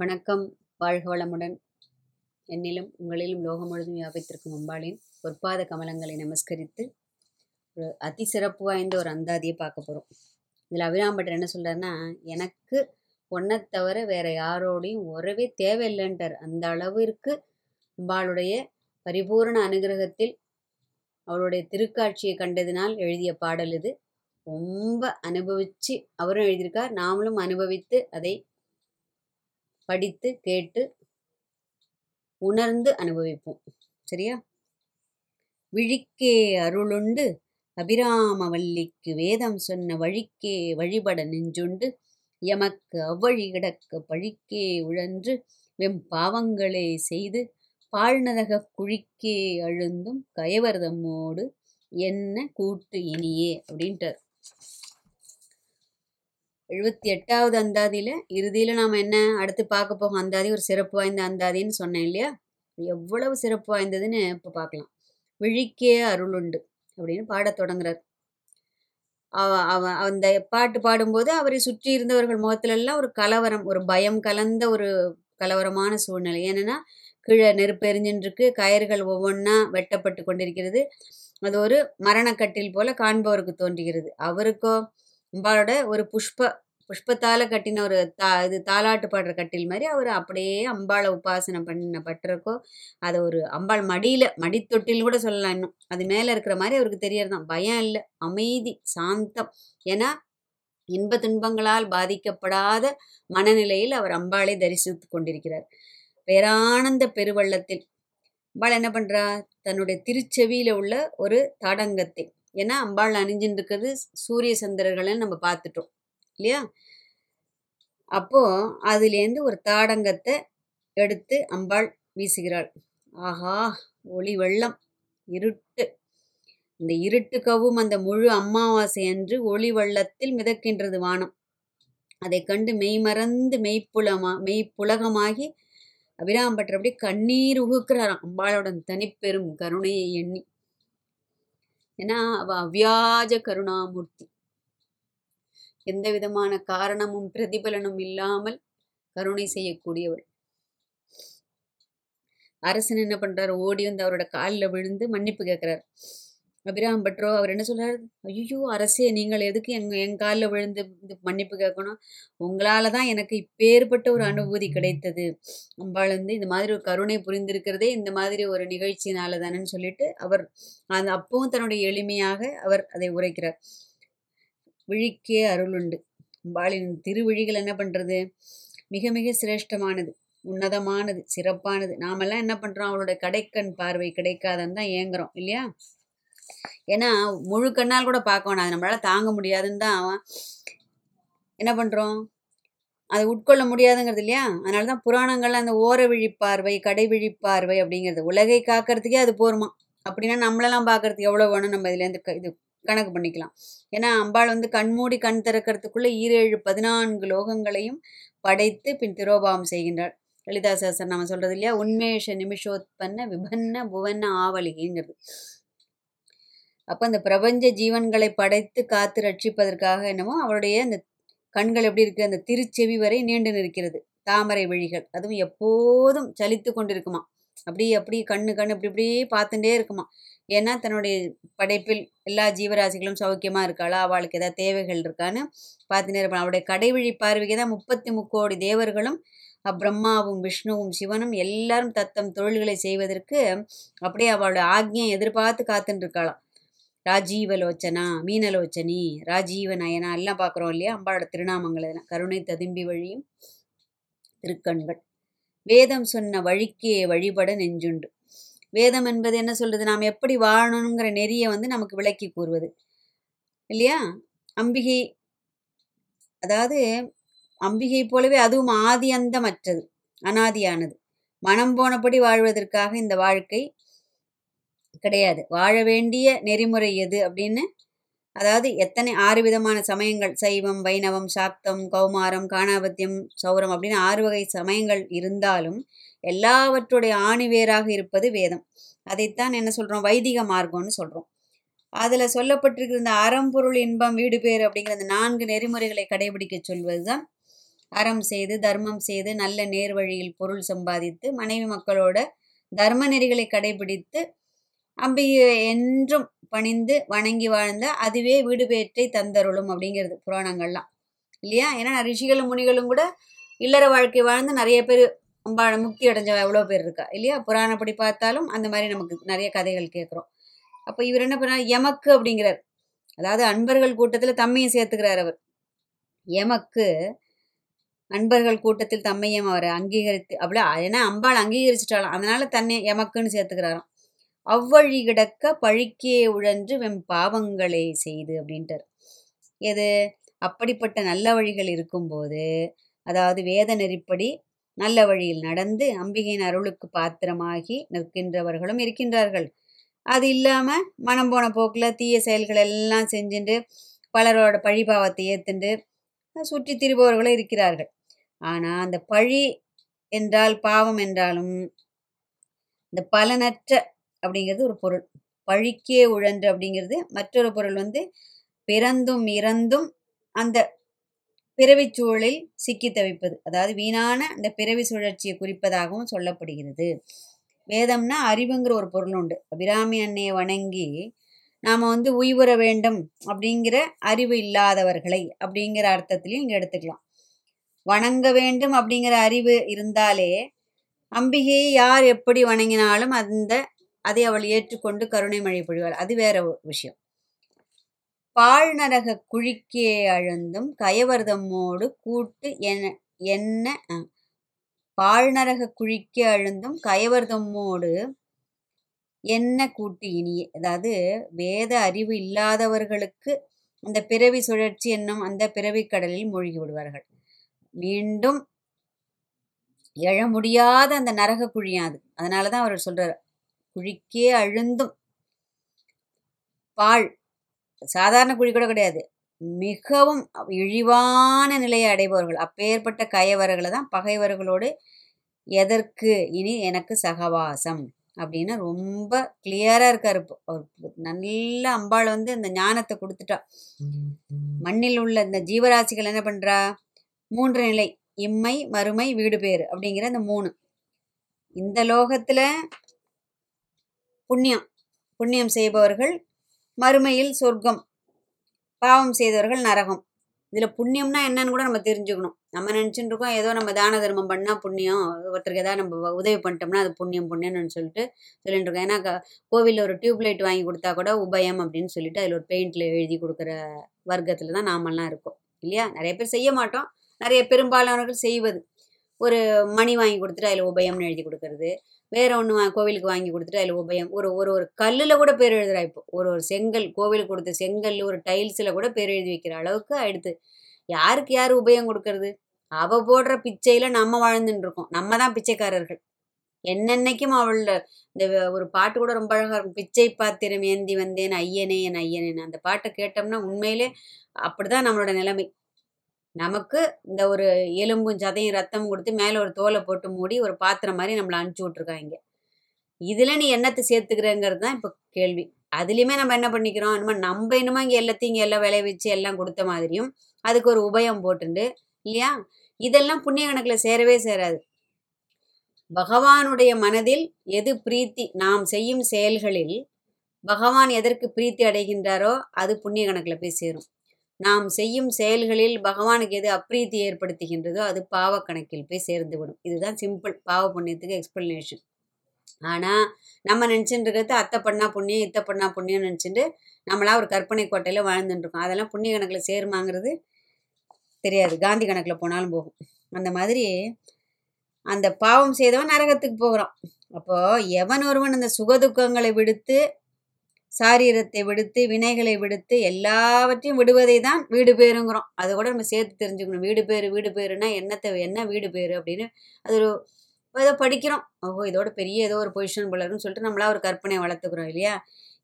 வணக்கம். வாழ்க வளமுடன். என்னிலும் உங்களிலும் லோகம் முழுதும் வியாபித்திருக்கும் அம்பாளின் பொற்பாத கமலங்களை நமஸ்கரித்து ஒரு அதி சிறப்பு வாய்ந்த ஒரு அந்தாதியை பார்க்க போகிறோம் இதில் அபிராம்பட்டர் என்ன சொல்கிறாருன்னா எனக்கு ஒன்றை தவிர வேற யாரோடையும் உறவே தேவையில்லைன்றார். அந்த அளவிற்கு அம்பாளுடைய பரிபூரண அனுகிரகத்தில் அவளுடைய திருக்காட்சியை கண்டதினால் எழுதிய பாடல் இது. ரொம்ப அனுபவித்து அவரும் எழுதியிருக்கார். நாமளும் அனுபவித்து அதை படித்து கேட்டு உணர்ந்து அனுபவிப்போம். சரியா? விழிக்கே அருளுண்டு அபிராமவல்லிக்கு வேதம் சொன்ன வழிக்கே வழிபட நெஞ்சுண்டு எமக்கு அவ்வழி கிடக்க பழிக்கே உழன்று வெம் பாவங்களே செய்து பாழ்நரக குழிக்கே அழுந்தும் கயவர்தம்மோடு என்ன கூட்டு இனியே? அப்படின்ட்டார். எழுபத்தி எட்டாவது அந்தாதியில் இறுதியில் நாம் என்ன அடுத்து பார்க்க போகும் அந்தாதி? ஒரு சிறப்பு வாய்ந்த அந்தாதின்னு சொன்னேன் இல்லையா? எவ்வளவு சிறப்பு வாய்ந்ததுன்னு இப்போ பார்க்கலாம். விழிக்கே அருளுண்டு அப்படின்னு பாடத் தொடங்குறார். அவ அவ அந்த பாட்டு பாடும்போது அவரை சுற்றி இருந்தவர்கள் முகத்திலெல்லாம் ஒரு கலவரம் ஒரு பயம் கலந்த ஒரு கலவரமான சூழ்நிலை. ஏன்னா கீழே நெருப்பு எரிஞ்சுருக்கு கயிறுகள் ஒவ்வொன்றா வெட்டப்பட்டு கொண்டிருக்கிறது. அது ஒரு மரணக்கட்டில் போல காண்பவருக்கு தோன்றுகிறது. அவருக்கோ அம்பாளோட ஒரு புஷ்ப புஷ்பத்தால் கட்டின ஒரு தா இது தாலாட்டு பாடுற கட்டில் மாதிரி அவர் அப்படியே அம்பாளை உபாசனை பண்ண பட்டிருக்கோ அதை ஒரு அம்பாள் மடியில் மடித்தொட்டில் கூட சொல்லலாம் இன்னும். அது மேலே இருக்கிற மாதிரி அவருக்கு தெரியறதான் பயம் இல்லை அமைதி சாந்தம். ஏன்னா இன்ப துன்பங்களால் பாதிக்கப்படாத மனநிலையில் அவர் அம்பாளை தரிசித்து கொண்டிருக்கிறார். பேரானந்த பெருவள்ளத்தில் அம்பாள் என்ன பண்ணுறா தன்னுடைய திருச்செவியில் உள்ள ஒரு தாடங்கத்தை ஏன்னா அம்பாள் அணிஞ்சுட்டு இருக்கிறது சூரிய சந்திரர்களை நம்ம பார்த்துட்டோம் இல்லையா? அப்போ அதுலேருந்து ஒரு தாடங்கத்தை எடுத்து அம்பாள் வீசுகிறாள். ஆஹா! ஒளி வெள்ளம் இருட்டு. இந்த இருட்டு கவும் அந்த முழு அமாவாசை அன்று ஒளி வெள்ளத்தில் மிதக்கின்றது வானம். அதை கண்டு மெய்மறந்து மெய்ப்புலமா மெய்ப்புலகமாகி அபிராம்பட்டர் அப்படியே கண்ணீர் உகுக்கிறாராம். அம்பாளோட தனிப்பெரும் கருணையை எண்ணி. ஏன்னா அவ அவ்வியாஜ கருணாமூர்த்தி. எந்த விதமான காரணமும் பிரதிபலனும் இல்லாமல் கருணை செய்யக்கூடியவள். அரசன் என்ன பண்றாரு? ஓடி வந்து அவரோட காலில் விழுந்து மன்னிப்பு கேட்கிறார் அபிராம் பட்ரோ அவர் என்ன சொல்றாரு? ஐயோ அரசே நீங்கள் எதுக்கு எங்க என் காலில் விழுந்து இது மன்னிப்பு கேட்கணும்? உங்களால தான் எனக்கு இப்பேற்பட்ட ஒரு அனுபூதி கிடைத்தது. அம்பாள் வந்து இந்த மாதிரி ஒரு கருணை புரிந்திருக்கிறதே இந்த மாதிரி ஒரு நிகழ்ச்சினால தானேன்னு சொல்லிட்டு அவர் அந்த அப்பவும் தன்னுடைய எளிமையாக அவர் அதை உரைக்கிறார். விழிக்கே அருளுண்டு. அம்பாளின் திருவிழிகள் என்ன பண்றது? மிக மிக சிரேஷ்டமானது உன்னதமானது சிறப்பானது. நாமெல்லாம் என்ன பண்றோம்? அவளோட கடைக்கண் பார்வை கிடைக்காதன்னு தான் ஏங்குறோம் இல்லையா? ஏன்னா முழு கண்ணால் கூட பார்க்க வேணாம். அது நம்மளால தாங்க முடியாதுன்னு தான் என்ன பண்ணுறோம் அதை உட்கொள்ள முடியாதுங்கிறது இல்லையா? அதனால தான் புராணங்கள்ல அந்த ஓர விழிப்பார்வை கடை விழிப்பார்வை அப்படிங்கிறது உலகை காக்கிறதுக்கே அது போருமா? அப்படின்னா நம்மளெல்லாம் பார்க்கறதுக்கு எவ்வளோ வேணும்? நம்ம இதுலேருந்து இருந்து இது கணக்கு பண்ணிக்கலாம். ஏன்னா அம்பாள் வந்து கண்மூடி கண் திறக்கிறதுக்குள்ள ஈரேழு பதினான்கு லோகங்களையும் படைத்து பின் திரோபாவம் செய்கின்றாள். லலிதா சாஸ்திரம் நம்ம சொல்றது இல்லையா? உண்மேஷ நிமிஷோத்பன்ன விபன்ன புவன்ன ஆவலிங்கிறது அப்போ அந்த பிரபஞ்ச ஜீவன்களை படைத்து காத்து ரட்சிப்பதற்காக என்னமோ அவருடைய அந்த கண்கள் எப்படி இருக்கு அந்த திருச்செவி வரை நீண்டு நிற்கிறது. தாமரை விழிகள். அதுவும் எப்போதும் சலித்து கொண்டிருக்குமா? அப்படி அப்படி கண்ணு கண்ணு இப்படி இப்படியே பார்த்துட்டே இருக்குமா? ஏன்னா தன்னுடைய படைப்பில் எல்லா ஜீவராசிகளும் சௌக்கியமாக இருக்காளா? அவளுக்கு ஏதாவது தேவைகள் இருக்கான்னு பார்த்துட்டே இருப்பாள். அவருடைய கடைவிழி பார்வைக்கு தான் முப்பத்தி முக்கோடி தேவர்களும் பிரம்மாவும் விஷ்ணுவும் சிவனும் எல்லாரும் தத்தம் தொழில்களை செய்வதற்கு அப்படியே அவளுடைய ஆக்ஞையை எதிர்பார்த்து காத்துட்டு இருக்காளாம். ராஜீவலோச்சனா மீனலோச்சனி ராஜீவ நயனா எல்லாம் பார்க்குறோம் இல்லையா? அம்பாளோட திருநாமங்கள் இதெல்லாம். கருணை ததும்பி வழியும் திருக்கண்கள். வேதம் சொன்ன வழிக்கே வழிபட நெஞ்சுண்டு. வேதம் என்பது என்ன சொல்றது? நாம் எப்படி வாழணுங்கிற நெறியை வந்து நமக்கு விளக்கி கூறுவது. இல்லையா? அம்பிகை அதாவது அம்பிகை போலவே அதுவும் ஆதி அந்தமற்றது அனாதியானது. மனம் போனபடி வாழ்வதற்காக இந்த வாழ்க்கை கிடையாது. வாழ வேண்டிய நெறிமுறை எது அப்படின்னு? அதாவது எத்தனை ஆறு விதமான சமயங்கள்? சைவம் வைணவம் சாக்தம் கௌமாரம் காணாபத்தியம் சௌரம் அப்படின்னு ஆறு வகை சமயங்கள் இருந்தாலும் எல்லாவற்றுடைய ஆணிவேராக இருப்பது வேதம். அதைத்தான் என்ன சொல்றோம்? வைதிக மார்க்கம்னு சொல்றோம். அதுல சொல்லப்பட்டிருக்கிற இந்த அறம்பொருள் இன்பம் வீடு பேர் அப்படிங்கிற அந்த நான்கு நெறிமுறைகளை கடைபிடிக்க சொல்வதுதான் அறம் செய்து தர்மம் செய்து நல்ல நேர்வழியில் பொருள் சம்பாதித்து மனைவி மக்களோட தர்ம நெறிகளை கடைபிடித்து அம்பிகை என்றும் பணிந்து வணங்கி வாழ்ந்த அதுவே வீடு பேற்றை தந்தருளும் அப்படிங்கிறது புராணங்கள்லாம். இல்லையா? ஏன்னா ரிஷிகளும் முனிகளும் கூட இல்லற வாழ்க்கை வாழ்ந்து நிறைய பேர் அம்பாள முக்தி அடைஞ்ச எவ்வளோ பேர் இருக்கா? இல்லையா? புராணப்படி பார்த்தாலும் அந்த மாதிரி நமக்கு நிறைய கதைகள் கேட்குறோம். அப்போ இவர் என்ன பண்ணார்? எமக்கு அப்படிங்கிறார். அதாவது அன்பர்கள் கூட்டத்தில் தம்மையும் சேர்த்துக்கிறார் அவர். எமக்கு அன்பர்கள் கூட்டத்தில் தம்மையும் அவர் அங்கீகரித்து அப்படியே ஏன்னா அம்பாள் அங்கீகரிச்சிட்டாலும் அதனால தன்னை எமக்குன்னு சேர்த்துக்கிறாராம். அவ்வழி கிடக்க பழிக்கே உழன்று வெம் பாவங்களை செய்து அப்படின்ட்டார். எது? அப்படிப்பட்ட நல்ல வழிகள் இருக்கும்போது அதாவது வேத நெறிப்படி நல்ல வழியில் நடந்து அம்பிகையின் அருளுக்கு பாத்திரமாகி நிற்கின்றவர்களும் இருக்கின்றார்கள். அது இல்லாமல் மனம் போன போக்கில் தீய செயல்கள் எல்லாம் செஞ்சுட்டு பலரோட பழிபாவத்தை ஏற்றுண்டு சுற்றி திரிபவர்களும் இருக்கிறார்கள். ஆனால் அந்த பழி என்றால் பாவம் என்றாலும் இந்த பலனற்ற அப்படிங்கிறது ஒரு பொருள். பழிக்கே உழன்று அப்படிங்கிறது மற்றொரு பொருள் வந்து பிறந்தும் இறந்தும் அந்த பிறவி சூழலில் சிக்கி தவிப்பது. அதாவது வீணான அந்த பிறவி சுழற்சியை குறிப்பதாகவும் சொல்லப்படுகிறது. வேதம்னா அறிவுங்கிற ஒரு பொருள் உண்டு. அபிராமி அன்னையை வணங்கி நாம் வந்து உய்வுற வேண்டும் அப்படிங்கிற அறிவு இல்லாதவர்களை அப்படிங்கிற அர்த்தத்திலையும் இங்கே எடுத்துக்கலாம். வணங்க வேண்டும் அப்படிங்கிற அறிவு இருந்தாலே அம்பிகையை யார் எப்படி வணங்கினாலும் அந்த அதை அவள் ஏற்றுக்கொண்டு கருணை மழை பொழிவாள். அது வேற விஷயம். பாழ்நரக குழிக்கே அழுந்தும் கயவர்தம்மோடு கூட்டு என்ன என்ன பாழ்நரக குழிக்கே அழுந்தும் கயவர்தம்மோடு என்ன கூட்டு இனியே அதாவது வேத அறிவு இல்லாதவர்களுக்கு அந்த பிறவி சுழற்சி என்னும் அந்த பிறவி கடலில் மூழ்கி விடுவார்கள். மீண்டும் எழ முடியாத அந்த நரக குழியாது அதனால தான் அவர் சொல்கிறார் குழிக்கே அழுந்தும். பால் சாதாரண குழி கூட கிடையாது. மிகவும் இழிவான நிலையை அடைபவர்கள். அப்பேற்பட்ட கயவர்களை தான் பகைவர்களோடு எதற்கு இனி எனக்கு சகவாசம் அப்படின்னு ரொம்ப கிளியரா இருக்காரு அவர் நல்ல அம்பாள் வந்து இந்த ஞானத்தை கொடுத்துட்டா. மண்ணில் உள்ள இந்த ஜீவராசிகள் என்ன பண்றா? மூன்று நிலை இம்மை மறுமை வீடு பேர் அப்படிங்கிற இந்த மூணு. இந்த லோகத்துல புண்ணியம் புண்ணியம் செய்பவர்கள் மறுமையில் சொர்க்கம் பாவம் செய்தவர்கள் நரகம். இதில் புண்ணியம்னா என்னன்னு கூட நம்ம தெரிஞ்சுக்கணும். நம்ம நினச்சிட்டு இருக்கோம் ஏதோ நம்ம தான தர்மம் பண்ணால் புண்ணியம் ஒருத்தருக்கு ஏதாவது நம்ம உதவி பண்ணிட்டோம்னா அது புண்ணியம் புண்ணியம்னு சொல்லிட்டு சொல்லிட்டு இருக்கோம். ஏன்னா கோவிலில் ஒரு டியூப்லைட் வாங்கி கொடுத்தா கூட உபயம் அப்படின்னு சொல்லிட்டு அதில் ஒரு பெயிண்டில் எழுதி கொடுக்குற வர்க்கத்தில் தான் நாமெல்லாம் இருக்கோம். இல்லையா? நிறைய பேர் செய்ய மாட்டோம். நிறைய பெரும்பாலானவர்கள் செய்வது. ஒரு மணி வாங்கி கொடுத்துட்டு அதில் உபயம்னு எழுதி கொடுக்கறது. வேற ஒன்று கோவிலுக்கு வாங்கி கொடுத்துட்டு அதில் உபயம். ஒரு ஒரு ஒரு கல்லில் கூட பேர் எழுதுறா இப்போ. ஒரு ஒரு செங்கல் கோவிலுக்கு கொடுத்த செங்கல் ஒரு டைல்ஸில் கூட பேர் எழுதி வைக்கிற அளவுக்கு ஆயிடுது. யாருக்கு யார் உபயம் கொடுக்கறது? அவ போடுற பிச்சையில் நம்ம வாழ்ந்துட்டு இருக்கோம். நம்ம தான் பிச்சைக்காரர்கள். என்னென்னைக்கும் அவளோட இந்த ஒரு பாட்டு கூட ரொம்ப அழகாக இருக்கும். பிச்சை பாத்திரம் ஏந்தி வந்தேன் ஐயனே என் ஐயனேன்னு. அந்த பாட்டை கேட்டோம்னா உண்மையிலே அப்படிதான் நம்மளோட நிலைமை. நமக்கு இந்த ஒரு எலும்பும் சதையும் ரத்தம் கொடுத்து மேலே ஒரு தோலை போட்டு மூடி ஒரு பாத்திரம் மாதிரி நம்மளை அனுப்பிச்சி விட்ருக்காங்க இதில் நீ என்னத்தை சேர்த்துக்கிறேங்கிறது தான் இப்போ கேள்வி. அதுலேயுமே நம்ம என்ன பண்ணிக்கிறோம்? நம்ம நம்ம என்னமோ இங்கே எல்லாத்தையும் இங்கே எல்லாம் விளைவிச்சு எல்லாம் கொடுத்த மாதிரியும் அதுக்கு ஒரு உபயம் போட்டுண்டு இல்லையா? இதெல்லாம் புண்ணிய கணக்கில் சேரவே சேராது. பகவானுடைய மனதில் எது பிரீத்தி நாம் செய்யும் செயல்களில் பகவான் எதற்கு பிரீத்தி அடைகின்றாரோ அது புண்ணிய கணக்கில் போய் சேரும். நாம் செய்யும் செயல்களில் பகவானுக்கு எது அப்ரீத்தி ஏற்படுத்துகின்றதோ அது பாவ கணக்கில் போய் சேர்ந்து விடும் இதுதான் சிம்பிள் பாவ புண்ணியத்துக்கு எக்ஸ்பிளனேஷன் ஆனால் நம்ம நினச்சிட்டு இருக்கிறது அத்தை பண்ணா புண்ணியம் இத்தை பண்ணா புண்ணியம் நினச்சிட்டு நம்மளா ஒரு கற்பனை கோட்டையில் வாழ்ந்துட்டு இருக்கோம். அதெல்லாம் புண்ணிய கணக்கில் சேருமாங்கிறது தெரியாது. காந்தி கணக்கில் போனாலும் போகும். அந்த மாதிரி அந்த பாவம் செய்தவன் நரகத்துக்கு போகிறான். அப்போது எவன் ஒருவன் அந்த சுகதுக்கங்களை விடுத்து சாரீரத்தை விடுத்து வினைகளை விடுத்து எல்லாவற்றையும் விடுவதை தான் வீடு பேருங்கிறோம். அதை கூட நம்ம சேர்த்து தெரிஞ்சுக்கணும். வீடு பேர் வீடு பேருனா என்னத்தை என்ன வீடு பேர் அப்படின்னு அது ஒரு ஏதோ படிக்கிறோம். ஓஹோ இதோட பெரிய ஏதோ ஒரு பொசிஷன் போலருன்னு சொல்லிட்டு நம்மளா ஒரு கற்பனை வளர்த்துக்கிறோம் இல்லையா?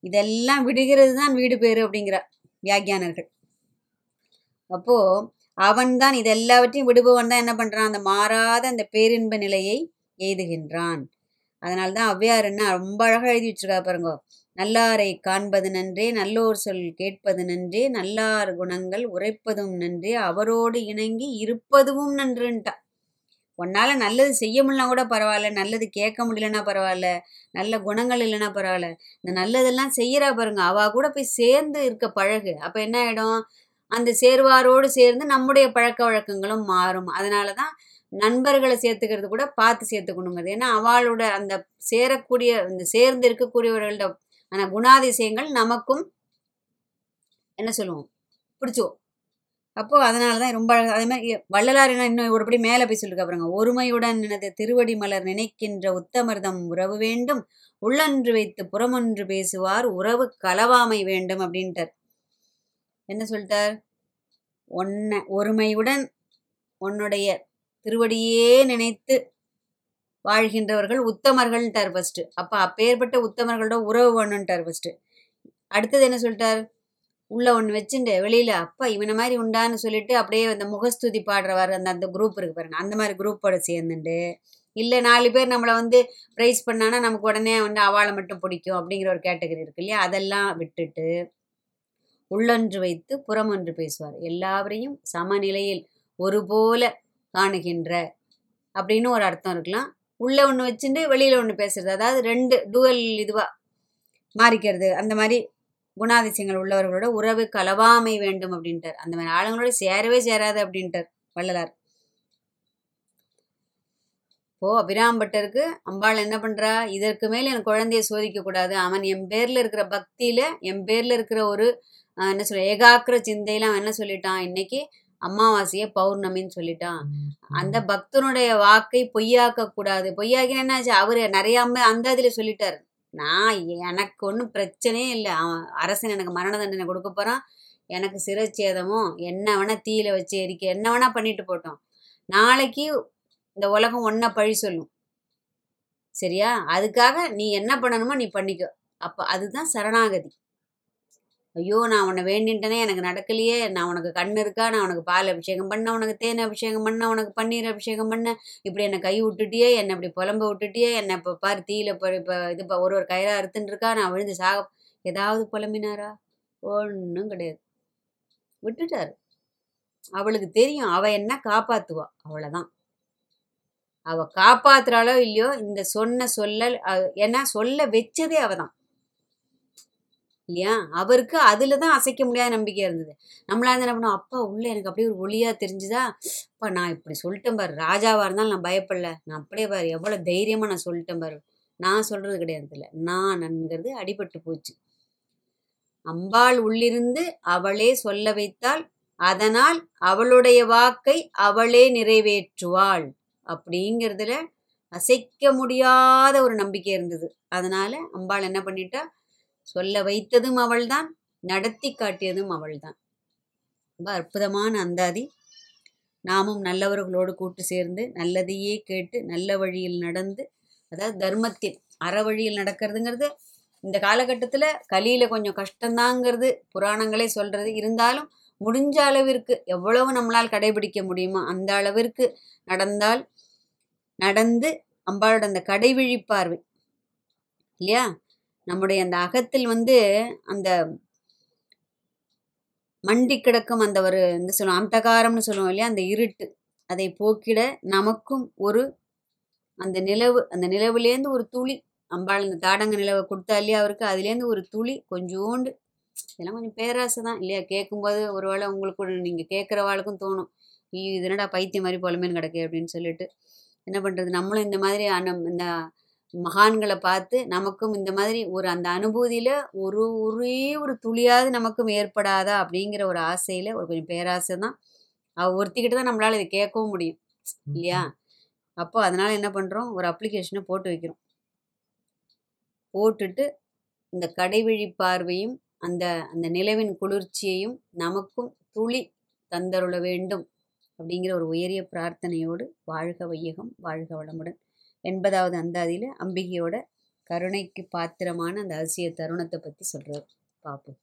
இதெல்லாம் விடுகிறது தான் வீடு பேர் அப்படிங்கிற வியாக்கியானர்கள். அப்போ அவன் தான் இது எல்லாவற்றையும் விடுபவன் தான் என்ன பண்றான்? அந்த மாறாத அந்த பேரின்ப நிலையை எய்துகின்றான். அதனால தான் ஔவையார் என்ன ரொம்ப அழகாக எழுதி வச்சிருக்கா பாருங்க. நல்லாரை காண்பது நன்றே நல்லோர் சொல் கேட்பது நன்றே நல்லார் குணங்கள் உரைப்பதும் நன்றே அவரோடு இணங்கி இருப்பதும் நன்றுன்ட்டா உன்னால் நல்லது செய்ய முடியலனா கூட பரவாயில்ல நல்லது கேட்க முடியலன்னா பரவாயில்ல நல்ல குணங்கள் இல்லைன்னா பரவாயில்ல இந்த நல்லதெல்லாம் செய்கிறா பாருங்க அவள் கூட போய் சேர்ந்து இருக்க பழகு. அப்போ என்ன ஆகிடும் அந்த சேர்வாரோடு சேர்ந்து நம்முடைய பழக்க வழக்கங்களும் மாறும். அதனால தான் நண்பர்களை சேர்த்துக்கிறது கூட பார்த்து சேர்த்துக்கணுங்கிறது. ஏன்னா அவளோட அந்த சேரக்கூடிய அந்த சேர்ந்து இருக்கக்கூடியவர்களோட ஆனால் குணாதிசயங்கள் நமக்கும் என்ன சொல்லுவோம்? பிடிச்சுவோம் அப்போது அதனால தான் ரொம்ப அழகா அதே மாதிரி வள்ளலார் என்ன இன்னும் ஒருபடி மேலே போய் சொல்லிருக்க பாருங்க. ஒருமையுடன் எனது திருவடி மலர் நினைக்கின்ற உத்தமர்தம் உறவு வேண்டும். உள்ளன்று வைத்து புறமொன்று பேசுவார். உறவு கலவாமை வேண்டும் அப்படின்ட்டார். என்ன சொல்லிட்டார்? ஒன்ன ஒருமையுடன் உன்னுடைய திருவடியே நினைத்து வாழ்கின்றவர்கள் உத்தமர்கள்ன்ட்டார் ஃபஸ்ட்டு அப்போ அப்பேற்பட்ட உத்தமர்களோட உறவு வேணுன்ட்டார் ஃபஸ்ட்டு அடுத்தது என்ன சொல்லிட்டார்? உள்ள ஒன்று வச்சுட்டு வெளியில் அப்பா இவனை மாதிரி உண்டான்னு சொல்லிட்டு அப்படியே அந்த முகஸ்துதி பாடுறவர் அந்த அந்த குரூப் இருக்கு பாருங்க. அந்த மாதிரி குரூப்போட சேர்ந்துட்டு இல்லை நாலு பேர் நம்மளை வந்து ப்ரைஸ் பண்ணானா நமக்கு உடனே வந்து அவளை மட்டும் பிடிக்கும் அப்படிங்கிற ஒரு கேட்டகரி இருக்கு இல்லையா? அதெல்லாம் விட்டுட்டு உள்ளொன்று வைத்து புறமொன்று பேசுவார். எல்லாவரையும் சமநிலையில் ஒருபோல காணுகின்ற அப்படின்னு ஒரு அர்த்தம் இருக்கலாம். உள்ளே ஒன்று வச்சுட்டு வெளியில் ஒன்று பேசுறது. அதாவது ரெண்டு டூவல் இதுவாக மாறிக்கிறது. அந்த மாதிரி குணாதிசயங்கள் உள்ளவர்களோட உறவு கலவாமை வேண்டும் அப்படின்ட்டார். அந்த மாதிரி ஆளுங்களோட சேரவே சேராது அப்படின்ட்டார் வள்ளலார். இப்போ அபிராம்பட்டருக்கு அம்பாள் என்ன பண்றா? இதற்கு மேல் என் குழந்தைய சோதிக்க கூடாது. அவன் என் பேர்ல இருக்கிற பக்தியில என் பேர்ல இருக்கிற ஒரு என்ன சொல்ற ஏகாக்கிர சிந்தையில அவன் என்ன சொல்லிட்டான்? இன்னைக்கு அமாவாசைய பௌர்ணமின்னு சொல்லிட்டான் அந்த பக்தனுடைய வாக்கை பொய்யாக்க கூடாது. பொய்யாக்கினா என்னாச்சு? அவரு நிறைய அந்த இதுல சொல்லிட்டாரு. நான் எனக்கு ஒன்றும் பிரச்சனையே இல்லை. அவன் அரசன் எனக்கு மரண தண்டனை கொடுக்க போறான். எனக்கு சிரச்சேதமும் என்ன வேணா தீயில வச்சு எரிக்க என்ன வேணா பண்ணிட்டு போட்டோம். நாளைக்கு இந்த உலகம் ஒன்றை பழி சொல்லும். சரியா? அதுக்காக நீ என்ன பண்ணணுமோ நீ பண்ணிக்கோ. அப்போ அதுதான் சரணாகதி. ஐயோ நான் உன்னை வேண்டின்ட்டனே எனக்கு நடக்கலையே. நான் உனக்கு கண் இருக்கா? நான் உனக்கு பால் அபிஷேகம் பண்ண உனக்கு தேன் அபிஷேகம் பண்ண உனக்கு பன்னீர் அபிஷேகம் பண்ண. இப்படி என்னை கை விட்டுட்டியே என்னை இப்படி புலம்ப விட்டுட்டியே என்னை இப்போ பாரு தீயில இப்போ இப்போ இது ப- ஒரு ஒரு கயிறா அறுத்துன்னு இருக்கா? நான் விழுந்து சாக ஏதாவது புலம்பினாரா? ஒன்றும் கிடையாது. விட்டுட்டாரு. அவளுக்கு தெரியும் அவள் என்ன காப்பாற்றுவா அவ்வளோதான் அவள் காப்பாத்துறாளோ இல்லையோ இந்த சொன்ன சொல்லல் ஏன்னா சொல்ல வச்சதே அவள் தான் இல்லையா? அவருக்கு அதில் தான் அசைக்க முடியாத நம்பிக்கை இருந்தது. நம்மளா என்ன பண்ணுவோம் அப்பா உள்ள எனக்கு அப்படியே ஒரு ஒளியா தெரிஞ்சுதா? அப்பா நான் இப்படி சொல்லிட்டேன் பாரு. ராஜாவா இருந்தாலும் நான் பயப்படல. நான் அப்படியே பாரு எவ்வளவு தைரியமா நான் சொல்லிட்டேன் பாரு. நான் சொல்றது கிடையாது இல்லை நான் நன்கிறது அடிபட்டு போச்சு. அம்பாள் உள்ளிருந்து அவளே சொல்ல வைத்தால் அதனால் அவளுடைய வாக்கை அவளே நிறைவேற்றுவாள் அப்படிங்கிறதுல அசைக்க முடியாத ஒரு நம்பிக்கை இருந்தது. அதனால அம்பாள் என்ன பண்ணிட்டா சொல்ல வைத்ததும் அவள்தான் நடத்தி காட்டியதும் அவள்தான். ரொம்ப அற்புதமான அந்தாதி. நாமும் நல்லவர்களோடு கூட்டு சேர்ந்து நல்லதையே கேட்டு நல்ல வழியில் நடந்து அதாவது தர்மத்தில் அற வழியில் நடக்கிறதுங்கிறது இந்த காலகட்டத்தில் கலியில் கொஞ்சம் கஷ்டம்தாங்கிறது புராணங்களே சொல்கிறது இருந்தாலும் முடிஞ்ச அளவிற்கு எவ்வளவு நம்மளால் கடைபிடிக்க முடியுமோ அந்த அளவிற்கு நடந்தால் நடந்து அம்பாளோட அந்த கடைவிழி பார்வை இல்லையா? நம்முடைய அந்த அகத்தில் வந்து அந்த மண்டி கிடக்கும் அந்த ஒரு இந்த சொல்லுவோம் அந்தகாரம்னு சொல்லுவோம் இல்லையா? அந்த இருட்டு. அதை போக்கிட நமக்கும் ஒரு அந்த நிலவு அந்த நிலவுலேருந்து ஒரு துளி. அம்பாள் இந்த தாடங்க நிலவை கொடுத்தா இல்லையா அவருக்கு? அதுலேருந்து ஒரு துளி கொஞ்சோண்டு. இதெல்லாம் கொஞ்சம் பேராசை தான் இல்லையா? கேட்கும்போது ஒருவேளை உங்களுக்கு நீங்கள் நீங்கள் கேட்குறவாளுக்கும் தோணும். ஐயோ இது என்னடா பைத்தியம் மாதிரி புலமேன்னு கிடக்கு அப்படின்னு சொல்லிட்டு. என்ன பண்ணுறது நம்மளும் இந்த மாதிரி அந்த இந்த மகான்களை பார்த்து நமக்கும் இந்த மாதிரி ஒரு அந்த அனுபூதியில் ஒரு ஒரே ஒரு துளியாவது நமக்கும் ஏற்படாதா அப்படிங்கிற ஒரு ஆசையில் ஒரு கொஞ்சம் பேராசை தான். அவ ஒருத்திக்கிட்ட தான் நம்மளால் இதை கேட்கவும் முடியும் இல்லையா? அப்போ அதனால் என்ன பண்ணுறோம் ஒரு அப்ளிகேஷனை போட்டு வைக்கிறோம். போட்டுட்டு இந்த கடைவிழி பார்வையும் அந்த அந்த நிலவின் குளிர்ச்சியையும் நமக்கும் துளி தந்தருள வேண்டும் அப்படிங்கிற ஒரு உயரிய பிரார்த்தனையோடு வாழ்க வையகம் வாழ்க வளமுடன். எண்பதாவது அந்தாதியில் அம்பிகையோட கருணைக்கு பாத்திரமான அந்த அதிசய தருணத்தை பற்றி சொல்கிறார் பார்ப்போம்